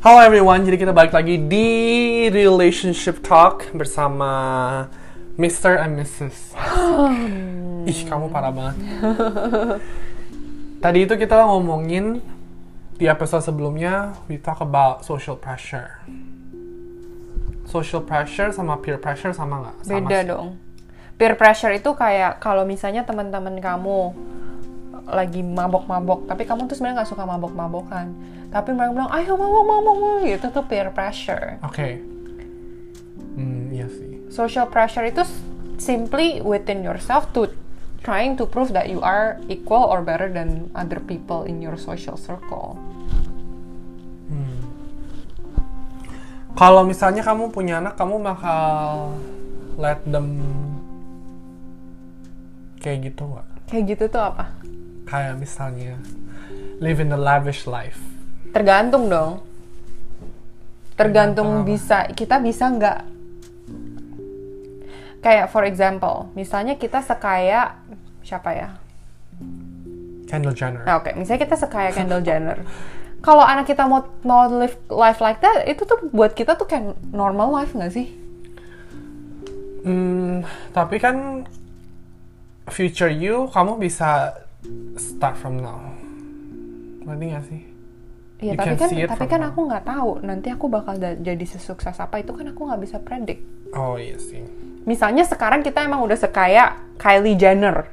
Halo everyone, jadi kita balik lagi di Relationship Talk bersama Mr. and Mrs. Ih, kamu parah banget. Tadi itu kita ngomongin di episode sebelumnya, we talk about social pressure. Social pressure sama peer pressure sama nggak? Sama Beda sih. dong. Peer pressure itu kayak kalau misalnya teman-teman kamu lagi mabok-mabok, tapi kamu tuh sebenarnya nggak suka mabok-mabokan. Tapi mereka bilang, ayo mabok-mabok, mabok," gitu tuh peer pressure. Oke. Hmm, iya sih. Social pressure itu simply within yourself to trying to prove that you are equal or better than other people in your social circle. Kalau misalnya kamu punya anak, kamu bakal let them kayak gitu nggak? Kayak gitu tuh apa? Kayak misalnya live in the lavish life. Tergantung dong. Tergantung bisa kita bisa nggak kayak for example, misalnya kita sekaya siapa ya? Kendall Jenner. Nah, oke, misalnya kita sekaya Kendall Jenner. Kalau anak kita mau mau live life like that, itu tuh buat kita tuh kayak normal life nggak sih? Hmm, tapi kan future you kamu bisa start from now. Ngerti gak sih? Iya, tapi kan tapi kan now. aku nggak tahu nanti aku bakal jadi sesukses apa itu kan aku nggak bisa predict. Oh iya sih. Misalnya sekarang kita emang udah sekaya Kylie Jenner.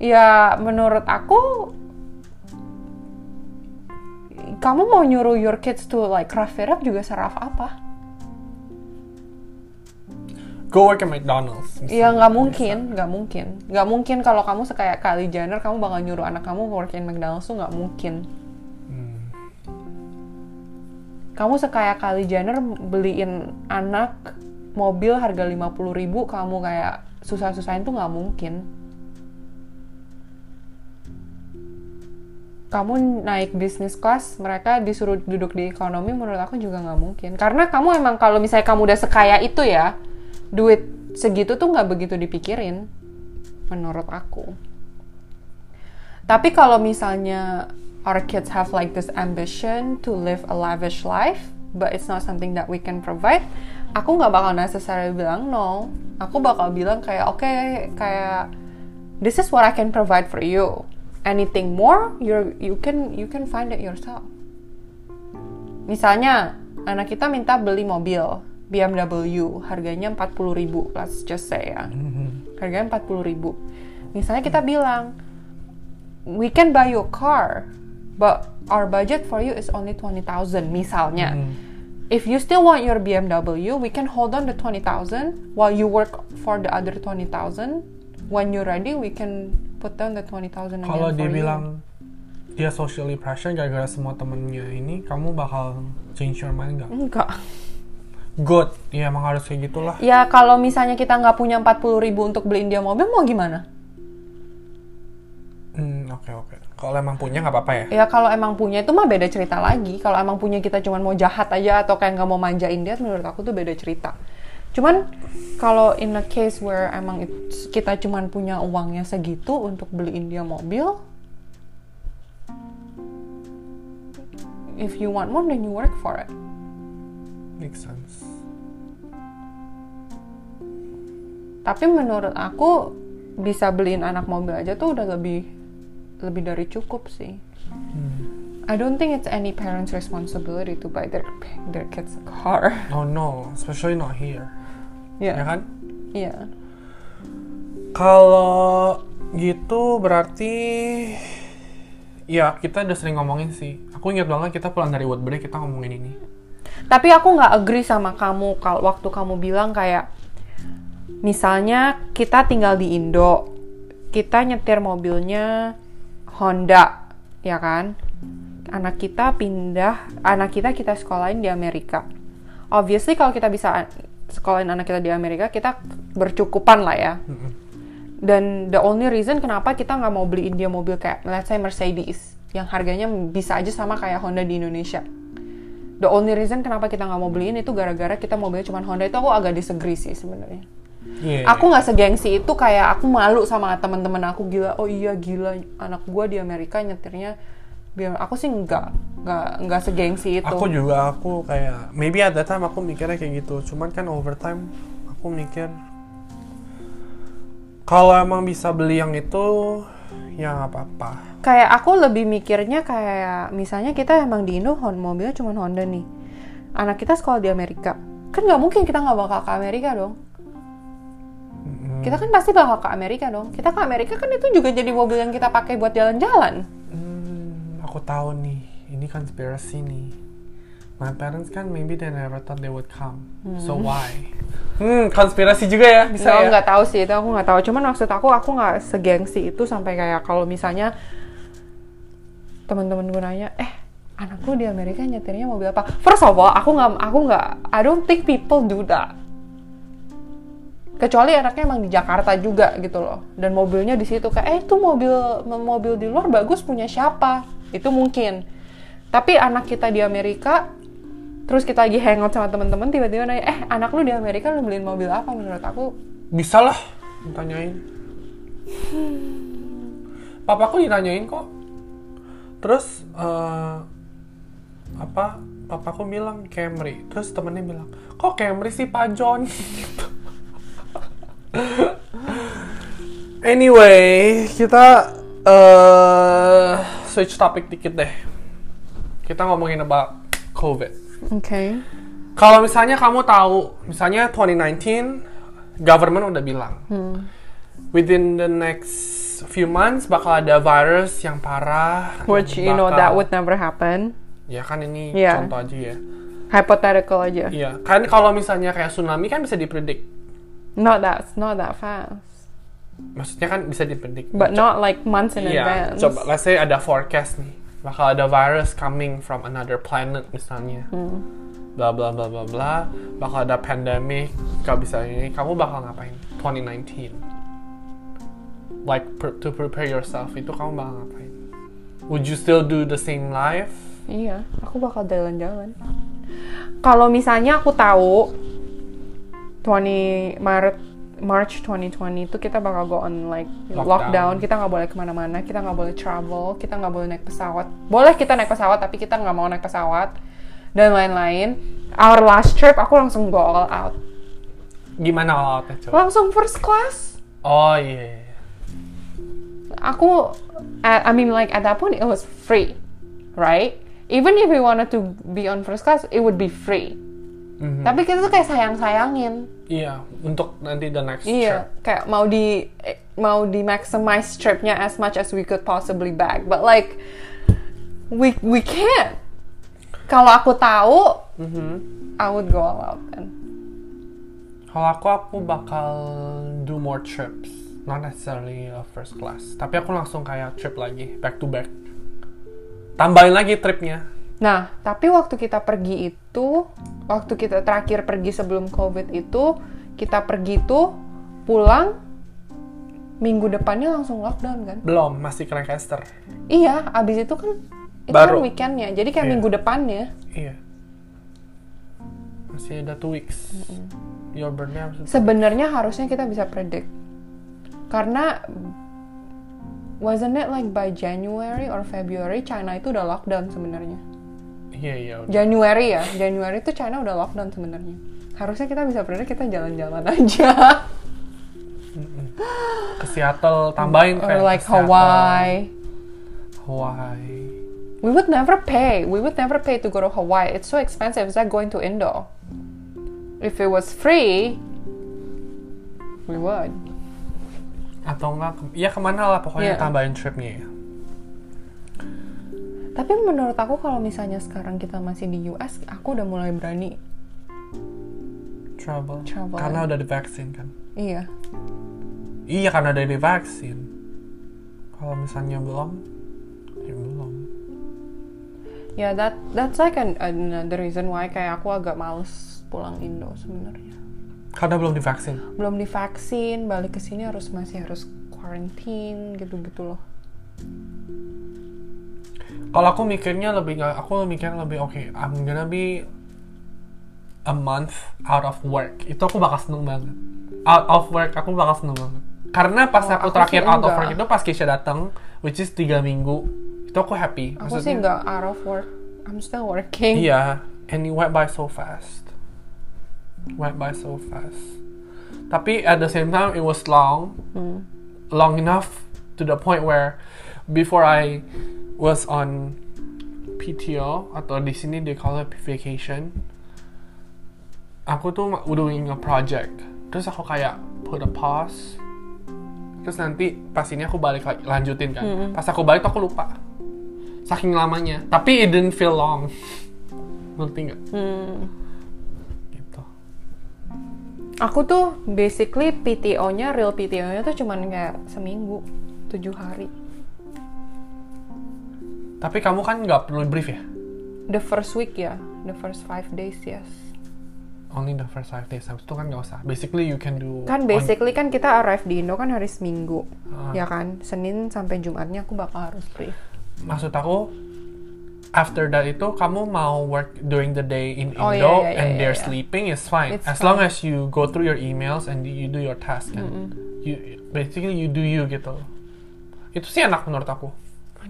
Ya menurut aku kamu mau nyuruh your kids to like rough it up juga seraf apa? Go work at McDonald's. Ya nggak mungkin, nggak mungkin, nggak mungkin kalau kamu sekaya Kylie Jenner kamu bakal nyuruh anak kamu work in McDonald's tuh nggak mungkin. Kamu sekaya Kylie Jenner beliin anak mobil harga 50.000 ribu kamu kayak susah-susahin tuh nggak mungkin. Kamu naik bisnis kelas, mereka disuruh duduk di ekonomi, menurut aku juga nggak mungkin. Karena kamu emang kalau misalnya kamu udah sekaya itu ya, duit segitu tuh nggak begitu dipikirin, menurut aku. Tapi kalau misalnya our kids have like this ambition to live a lavish life, but it's not something that we can provide, aku nggak bakal necessarily bilang no. Aku bakal bilang kayak oke kayak this is what I can provide for you. Anything more, you you can you can find it yourself. Misalnya anak kita minta beli mobil BMW harganya 40.000 ribu, let's just say ya. Harganya 40.000 ribu. Misalnya kita bilang, we can buy you a car, but our budget for you is only 20,000 misalnya. If you still want your BMW, we can hold on the 20,000 while you work for the other 20,000. When you're ready, we can put down the 20,000 again Kalau for dia you. bilang dia socially pressure gara-gara semua temennya ini, kamu bakal change your mind nggak? enggak. Good, ya emang harus kayak gitulah. Ya kalau misalnya kita nggak punya 40 ribu untuk beliin dia mobil, mau gimana? Hmm, oke oke. Kalau emang punya nggak apa-apa ya. Ya kalau emang punya itu mah beda cerita lagi. Kalau emang punya kita cuma mau jahat aja atau kayak nggak mau manjain dia, menurut aku tuh beda cerita. Cuman kalau in a case where emang it- kita cuma punya uangnya segitu untuk beliin dia mobil, if you want more then you work for it. Makes sense. Tapi menurut aku bisa beliin anak mobil aja tuh udah lebih lebih dari cukup sih. I don't think it's any parent's responsibility to buy their their kids a car. Oh no, especially not here. Ya Iya. kan? Iya. Kalau gitu berarti ya kita udah sering ngomongin sih. Aku ingat banget kita pulang dari Woodbury kita ngomongin ini. Tapi aku nggak agree sama kamu kalau waktu kamu bilang kayak misalnya kita tinggal di Indo, kita nyetir mobilnya Honda, ya kan? Anak kita pindah, anak kita kita sekolahin di Amerika. Obviously kalau kita bisa sekolahin anak kita di Amerika, kita bercukupan lah ya. Dan the only reason kenapa kita nggak mau beliin dia mobil kayak let's say Mercedes yang harganya bisa aja sama kayak Honda di Indonesia. The only reason kenapa kita nggak mau beliin itu gara-gara kita mobilnya cuma Honda itu aku agak disagree sih sebenarnya. Iya. Aku nggak segengsi itu kayak aku malu sama teman-teman aku gila. Oh iya gila anak gua di Amerika nyetirnya biar aku sih nggak nggak nggak segengsi itu Aku juga aku kayak maybe at that time aku mikirnya kayak gitu. Cuman kan over time aku mikir kalau emang bisa beli yang itu ya nggak apa-apa. Kayak aku lebih mikirnya kayak misalnya kita emang di Indo Hon mobilnya cuma Honda nih anak kita sekolah di Amerika kan nggak mungkin kita nggak bakal ke Amerika dong kita kan pasti bakal ke Amerika dong kita ke Amerika kan itu juga jadi mobil yang kita pakai buat jalan-jalan Hmm, aku tahu nih, ini conspiracy nih. My parents kan maybe they never thought they would come. So why? Hmm, konspirasi juga ya, bisa Saya ya. nggak tahu sih itu aku nggak tahu. Cuman maksud aku aku nggak segengsi itu sampai kayak kalau misalnya teman-teman gue nanya, eh anak lu di Amerika nyetirnya mobil apa? First of all, aku nggak aku nggak I don't think people do that. Kecuali anaknya emang di Jakarta juga gitu loh. Dan mobilnya di situ kayak eh itu mobil mobil di luar bagus punya siapa? Itu mungkin. Tapi anak kita di Amerika terus kita lagi hangout sama teman-teman tiba-tiba nanya eh anak lu di Amerika lu beliin mobil apa menurut aku Bisa lah, ditanyain. Papaku ditanyain kok. Terus eh, apa? Papaku bilang Camry. Terus temennya bilang, kok Camry sih Pak John? Gitu. anyway, kita eh switch topik dikit deh. Kita ngomongin about COVID. oke Kalau misalnya kamu tahu, misalnya 2019, government udah bilang, within the next few months bakal ada virus yang parah. which you know bakal- that would never happen Ya kan ini Yeah. contoh aja ya. hypothetical aja Iya, kan kalau misalnya kayak tsunami kan bisa dipredik. not that not that fast Maksudnya kan bisa dipredik. but not like months in Iya, advance coba let's say ada forecast nih. Bakal ada virus coming from another planet misalnya. Hmm. Bla bla bla bla bla. Bakal ada pandemic. Kalau bisa ini, kamu bakal ngapain? 2019. Like pre- to prepare yourself itu kamu bakal ngapain? Would you still do the same life? iya aku bakal jalan-jalan kalau misalnya aku tahu 20 Maret March 2020 itu kita bakal go on like Lockdown. lockdown, kita nggak boleh ke mana-mana kita nggak boleh travel kita nggak boleh naik pesawat boleh kita naik pesawat tapi kita nggak mau naik pesawat dan lain-lain our last trip aku langsung go all out Gimana all outnya coba? langsung first class Oh iya. Aku I I mean like at that point it was free right even if we wanted to be on first class it would be free Mhm. tapi kita tuh kayak sayang-sayangin Iya, untuk nanti the next iya trip. kayak mau di mau di maximize tripnya as much as we could possibly back but like we we can't kalau aku tahu Mhm. I would go all out then Kalau aku, aku bakal do more trips. Not necessarily a first class. Tapi aku langsung kayak trip lagi, back to back. Tambahin lagi tripnya. Nah, tapi waktu kita pergi itu, waktu kita terakhir pergi sebelum COVID itu, kita pergi tuh pulang minggu depannya langsung lockdown kan? Belum, masih Lancaster. Iya, abis itu kan itu Baru. kan weekendnya, jadi kayak Iya. minggu depannya. Iya. Masih ada two weeks. Your birthday harus Sebenarnya harusnya kita bisa predict, karena wasn't it like by January or February China itu udah lockdown sebenarnya. Iya, iya. udah. Januari ya, Januari itu China udah lockdown sebenarnya. Harusnya kita bisa predict kita jalan-jalan aja. Ke Seattle, tambahin or kayak like. Hawaii. Hawaii. We would never pay. We would never pay to go to Hawaii. It's so expensive. It's like going to Indo. If it was free, we would. Atau enggak, ke- ya ke mana lah pokoknya Iya. tambahin tripnya ya. Tapi menurut aku kalau misalnya sekarang kita masih di US, aku udah mulai berani. Travel. Travel. Karena udah divaksin kan. Iya. Iya karena udah divaksin. Kalau misalnya belum, ya belum. Ya, that that's like an, another reason why kayak aku agak males pulang Indo sebenarnya. Karena belum divaksin. Belum divaksin, balik ke sini harus masih harus quarantine gitu-gitu loh. Kalau aku mikirnya lebih nggak, aku mikirnya lebih oke. I'm gonna be a month out of work. Itu aku bakal seneng banget. Out of work, aku bakal seneng banget. Karena pas Oh, aku aku terakhir out of enggak. work itu pas Keisha datang, which is tiga minggu. itu aku happy Aku sih nggak out of work. I'm still working. Iya, and it went by so fast. Went by so fast. Tapi at the same time, it was long, Hmm. long enough to the point where before I was on PTO atau di sini they call it vacation. Aku tuh doing a project. Terus aku kayak put a pause. Terus nanti pas ini aku balik lagi lanjutin kan. Pas aku balik tuh aku lupa. Saking lamanya. Tapi it didn't feel long. Ngerti nggak? Hmm. Aku tuh basically PTO-nya, real PTO-nya tuh cuman kayak seminggu, tujuh hari. Tapi kamu kan nggak perlu brief ya? The first week ya, the first five days yes. Only the first five days. Habis itu kan nggak usah. Basically you can do. Kan on- basically kan kita arrive di Indo kan hari Seminggu, Ah. ya kan? Senin sampai Jumatnya aku bakal harus brief. maksud aku after that itu kamu mau work during the day in Oh, Indo iya, iya, and iya, they're iya. sleeping is fine It's as long fine. as you go through your emails and you do your task kan you basically you do you gitu itu sih enak menurut aku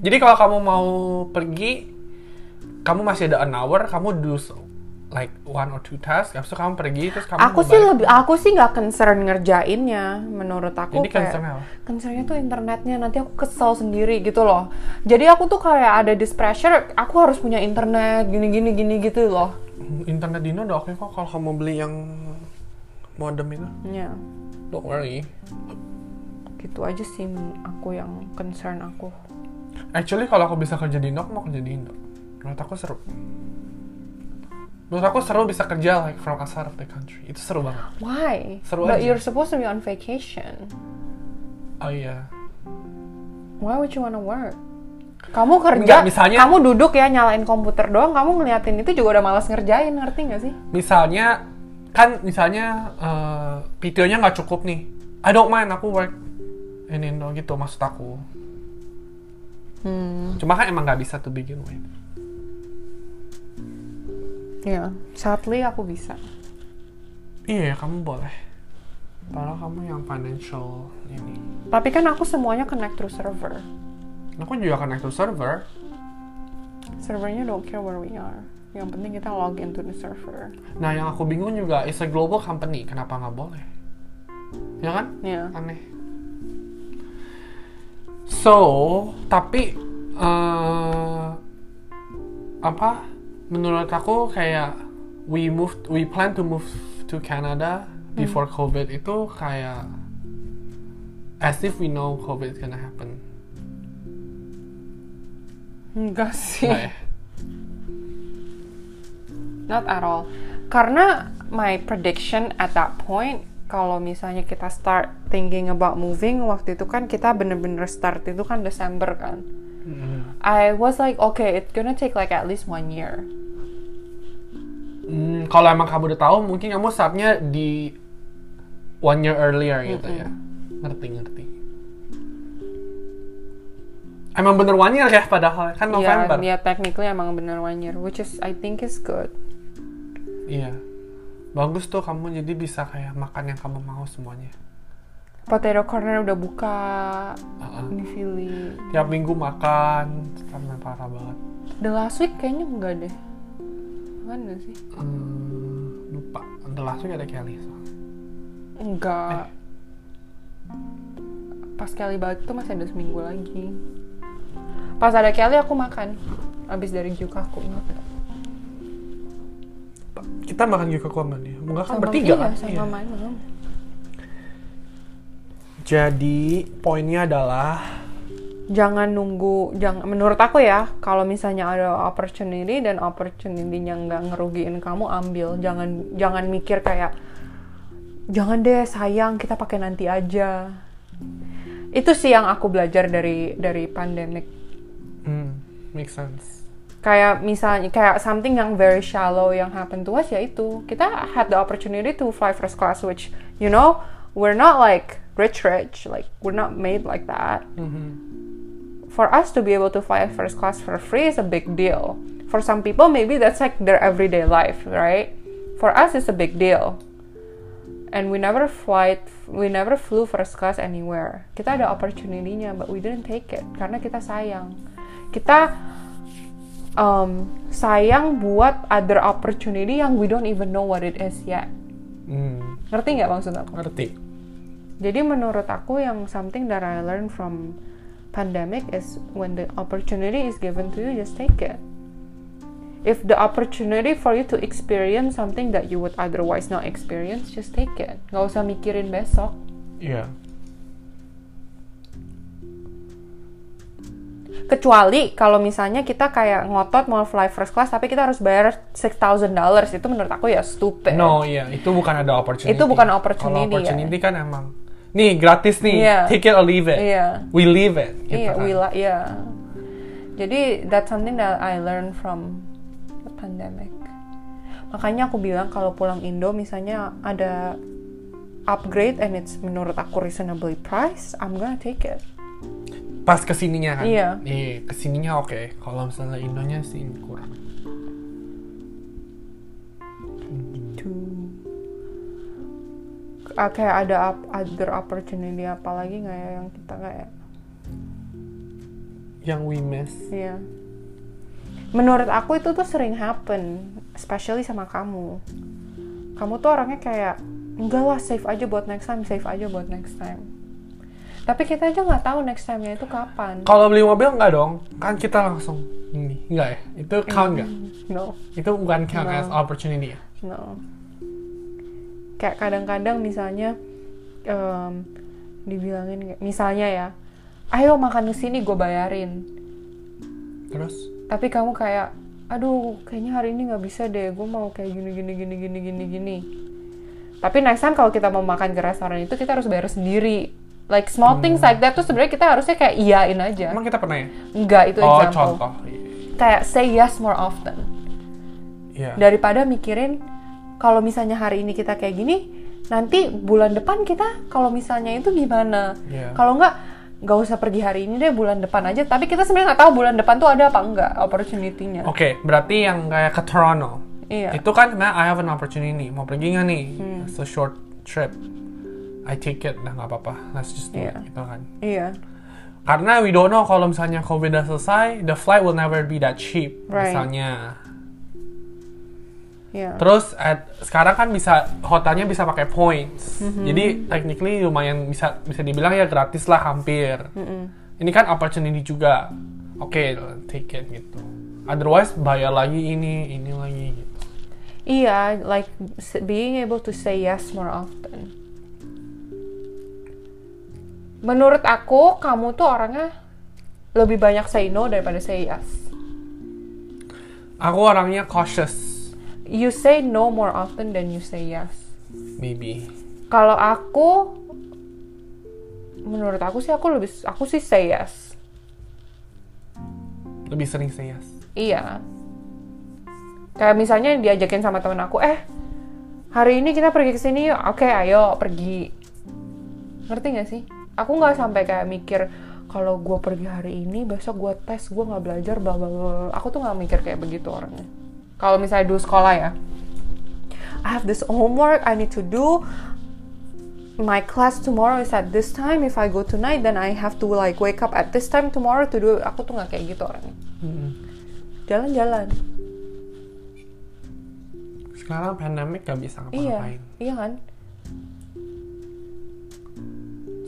jadi kalau kamu mau pergi kamu masih ada an hour kamu do like one or two tasks habis itu kamu pergi terus kamu Aku sih lebih, aku sih nggak concern ngerjainnya. Menurut aku jadi kayak concernnya apa? concernnya tuh internetnya nanti aku kesel sendiri gitu loh. Jadi aku tuh kayak ada this pressure, aku harus punya internet gini gini gini gitu loh. internet di Indo udah oke kok kalau kamu beli yang modem itu Ya, don't worry gitu aja sih aku yang concern aku. Actually kalau aku bisa kerja di Indo, aku mau kerja di Indo. Menurut aku seru. Menurut aku seru bisa kerja like from outside of the country. Itu seru banget. Why? Seru But aja. you're supposed to be on vacation. Oh iya. Why would you wanna work? Kamu kerja, Enggak, misalnya- kamu duduk ya nyalain komputer doang, kamu ngeliatin itu juga udah malas ngerjain, ngerti nggak sih? Misalnya kan misalnya eh, PTO-nya nggak cukup nih. I don't mind aku work in Indo gitu maksud aku. Hmm, Cuma kan emang nggak bisa to begin with. Ya, sadly aku bisa. Iya kamu boleh. Padahal kamu yang financial ini. Tapi kan aku semuanya connect through server. Aku juga connect to server. Servernya don't care where we are. Yang penting kita log into the server. Nah yang aku bingung juga is a global company. Kenapa nggak boleh? Ya kan? Ya. aneh. So, tapi eh apa? Menurut aku kayak we moved, we plan to move to Canada before COVID itu kayak as if we know COVID is gonna happen. Enggak sih. Nggak ya? Not at all. Karena my prediction at that point, kalau misalnya kita start thinking about moving, waktu itu kan kita bener-bener start itu kan Desember kan. Mm. I was like, okay, it's gonna take like at least one year. Hmm, kalau emang kamu udah tahu, mungkin kamu startnya di one year earlier gitu ya. Ngerti ngerti. Emang bener one year ya padahal kan November. Ya, ya technically emang bener one year, which is I think is good. Iya. Bagus tuh kamu jadi bisa kayak makan yang kamu mau semuanya. Potato corner udah buka Uh-uh. di Philly. Tiap minggu makan, sampai parah banget. The last week kayaknya enggak deh. Mana sih? Hmm, lupa. The last week ada Kelly. Enggak. Pas Kelly balik tuh masih ada seminggu lagi. Pas ada Kelly aku makan. Abis dari Juka aku ingat nggak? Kita makan juga sama dia. Enggak kan Sama- bertiga iya, kan? sama Iya. mom. Jadi poinnya adalah Jangan nunggu, jangan menurut aku ya, kalau misalnya ada opportunity dan opportunity-nya nggak ngerugiin kamu ambil. Jangan jangan mikir kayak jangan deh sayang kita pakai nanti aja. Itu sih yang aku belajar dari dari pandemic hmm, make sense. kayak misalnya kayak something yang very shallow yang happen to us ya itu kita had the opportunity to fly first class which you know we're not like rich rich like we're not made like that Mhm. For us to be able to fly first class for free is a big deal. For some people maybe that's like their everyday life right? For us it's a big deal. And we never flight we never flew first class anywhere. Kita ada opportunity-nya but we didn't take it. Karena kita sayang. Kita um, sayang buat other opportunity yang we don't even know what it is yet. Hmm, Ngerti nggak maksud aku? ngerti. Jadi menurut aku yang something that I learned from pandemic is when the opportunity is given to you, just take it. If the opportunity for you to experience something that you would otherwise not experience, just take it. Nggak usah mikirin besok. Iya. Kecuali kalau misalnya kita kayak ngotot mau fly first class tapi kita harus bayar $6,000 dollars itu menurut aku ya stupid. No, iya, itu bukan ada opportunity. Itu bukan Kalau opportunity, ya. opportunity kan emang, nih gratis nih, Iya. take it or leave it. Iya. We leave it. Gitu Iya, kan. we la- iya. Jadi that's something that I learned from the pandemic. Makanya aku bilang kalau pulang Indo misalnya ada upgrade and it's menurut aku reasonably priced, I'm gonna take it. Pas ke sininya kan? Iya. Iya, ke sininya oke. Kalau misalnya Indonya sih kurang. Ah, kayak ada up- other opportunity apa lagi nggak ya yang kita kayak Yang we miss. Iya. Menurut aku itu tuh sering happen, especially sama kamu. Kamu tuh orangnya kayak enggak lah save aja buat next time, save aja buat next time. Tapi kita aja nggak tahu next time-nya itu kapan. Kalau beli mobil enggak dong? Kan kita langsung ini. Enggak ya? Itu count nggak? No, Itu bukan count No. as opportunity ya? no. Kayak kadang-kadang misalnya em, dibilangin misalnya ya, ayo makan di sini gue bayarin. Terus? tapi kamu kayak aduh kayaknya hari ini nggak bisa deh gue mau kayak gini gini gini gini gini gini tapi next time kalau kita mau makan ke restoran itu kita harus bayar sendiri like small things like that tuh sebenarnya kita harusnya kayak iyain aja Emang kita pernah ya? enggak itu Oh, example contoh. kayak say yes more often Iya. daripada mikirin kalau misalnya hari ini kita kayak gini nanti bulan depan kita kalau misalnya itu gimana Iya. kalau nggak nggak usah pergi hari ini deh bulan depan aja tapi kita sebenarnya nggak tahu bulan depan tuh ada apa enggak opportunity-nya Oke, berarti yang kayak ke Toronto. iya Hmm. Itu kan karena I have an opportunity. Mau pergi nggak nih? It's a short trip. I take it, nah nggak apa-apa. Let's just do Iya. it, gitu kan. iya Karena we don't know kalau misalnya COVID udah selesai, the flight will never be that cheap. Right. Misalnya. Iya Terus at, sekarang kan bisa hotelnya bisa pakai points. Mm-hmm. Jadi technically lumayan bisa bisa dibilang ya gratis lah hampir. Ini kan opportunity juga. Oke, take it gitu. Otherwise bayar lagi ini, ini lagi gitu. Iya, like s- being able to say yes more often. Menurut aku, kamu tuh orangnya lebih banyak say no daripada say yes. Aku orangnya cautious, You say no more often than you say yes. maybe. Kalau aku, menurut aku sih aku lebih, aku sih say yes. Lebih sering say yes. Iya. Kayak misalnya diajakin sama temen aku, eh hari ini kita pergi ke sini yuk. Oke, ayo pergi. Ngerti gak sih? Aku nggak sampai kayak mikir kalau gue pergi hari ini, besok gue tes, gue nggak belajar, bla bla bla. Aku tuh nggak mikir kayak begitu orangnya. Kalau misalnya dulu sekolah ya, I have this homework I need to do. My class tomorrow is at this time. If I go tonight, then I have to like wake up at this time tomorrow to do. Aku tuh nggak kayak gitu orangnya. Jalan-jalan. Sekarang pandemic gak bisa Iya, ngapa-ngapain. iya kan?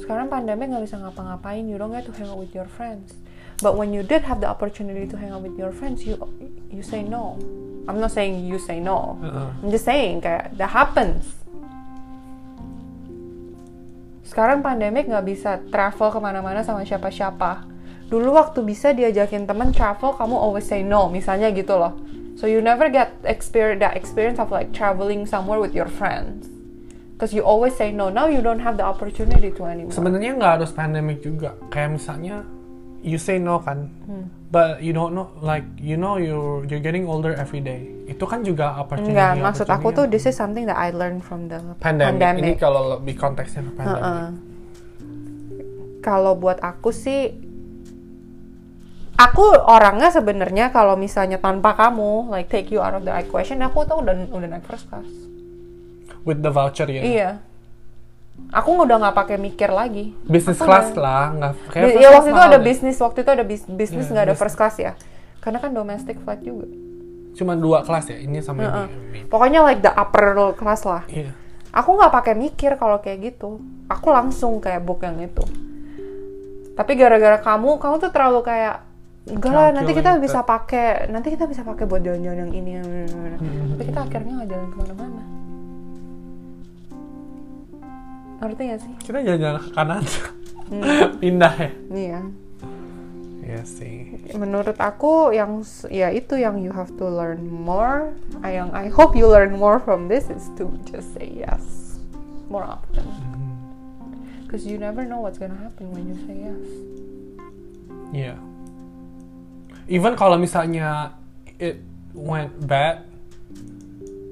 Sekarang pandemi nggak bisa ngapa-ngapain, you don't get to hang out with your friends. But when you did have the opportunity to hang out with your friends, you you say no. I'm not saying you say no. Heeh. I'm just saying kayak that happens. Sekarang pandemic nggak bisa travel ke mana-mana sama siapa-siapa. Dulu waktu bisa diajakin temen travel, kamu always say no, misalnya gitu loh. So you never get experience that experience of like traveling somewhere with your friends. Cause you always say no. Now you don't have the opportunity to anymore. Sebenarnya nggak harus pandemic juga. Kayak misalnya you say no kan, Hmm. but you don't know like you know you're you're getting older every day. Itu kan juga opportunity. Enggak, maksud aku tuh opportunity this is something that I learned from the pandemic. Ini pandemic. kalau lebih konteksnya ke pandemic. Heeh. Kalau buat aku sih, aku orangnya sebenarnya kalau misalnya tanpa kamu, like take you out of the equation, aku tuh udah udah naik first class. With the voucher ya. Iya. Aku udah nggak pakai mikir lagi. Class nggak- lah, nggak kayak first ya class waktu itu ada deh. bisnis, waktu itu ada bis- bisnis Iya, nggak ada first class ya. Karena kan domestic flight juga. Cuma dua kelas ya, ini sama Heeh. ini. Pokoknya like the upper class lah. Iya. Aku nggak pakai mikir kalau kayak gitu. Aku langsung kayak book yang itu. Tapi gara-gara kamu, kamu tuh terlalu kayak enggak lah nanti kita Calculated. bisa pakai nanti kita bisa pakai buat jalan-jalan yang ini yang yang ini." Hmm. tapi kita akhirnya nggak jalan ke mana-mana ngerti gak sih Kita jalan-jalan ke kanan. Hmm. Pindah ya. iya Iya sih. menurut aku yang ya itu yang you have to learn more I- yang I hope you learn more from this is to just say yes more often because you never know what's gonna happen when you say yes Iya. Even kalau misalnya it went bad,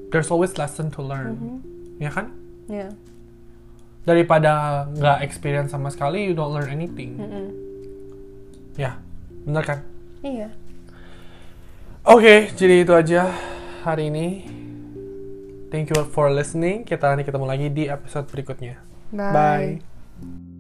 there's always lesson to learn. Mm-hmm. Ya kan? ya Daripada nggak experience sama sekali, you don't learn anything. Mm-mm. Ya, bener kan? iya Oke, jadi itu aja hari ini. Thank you for listening. Kita nanti ketemu lagi di episode berikutnya. bye. Bye.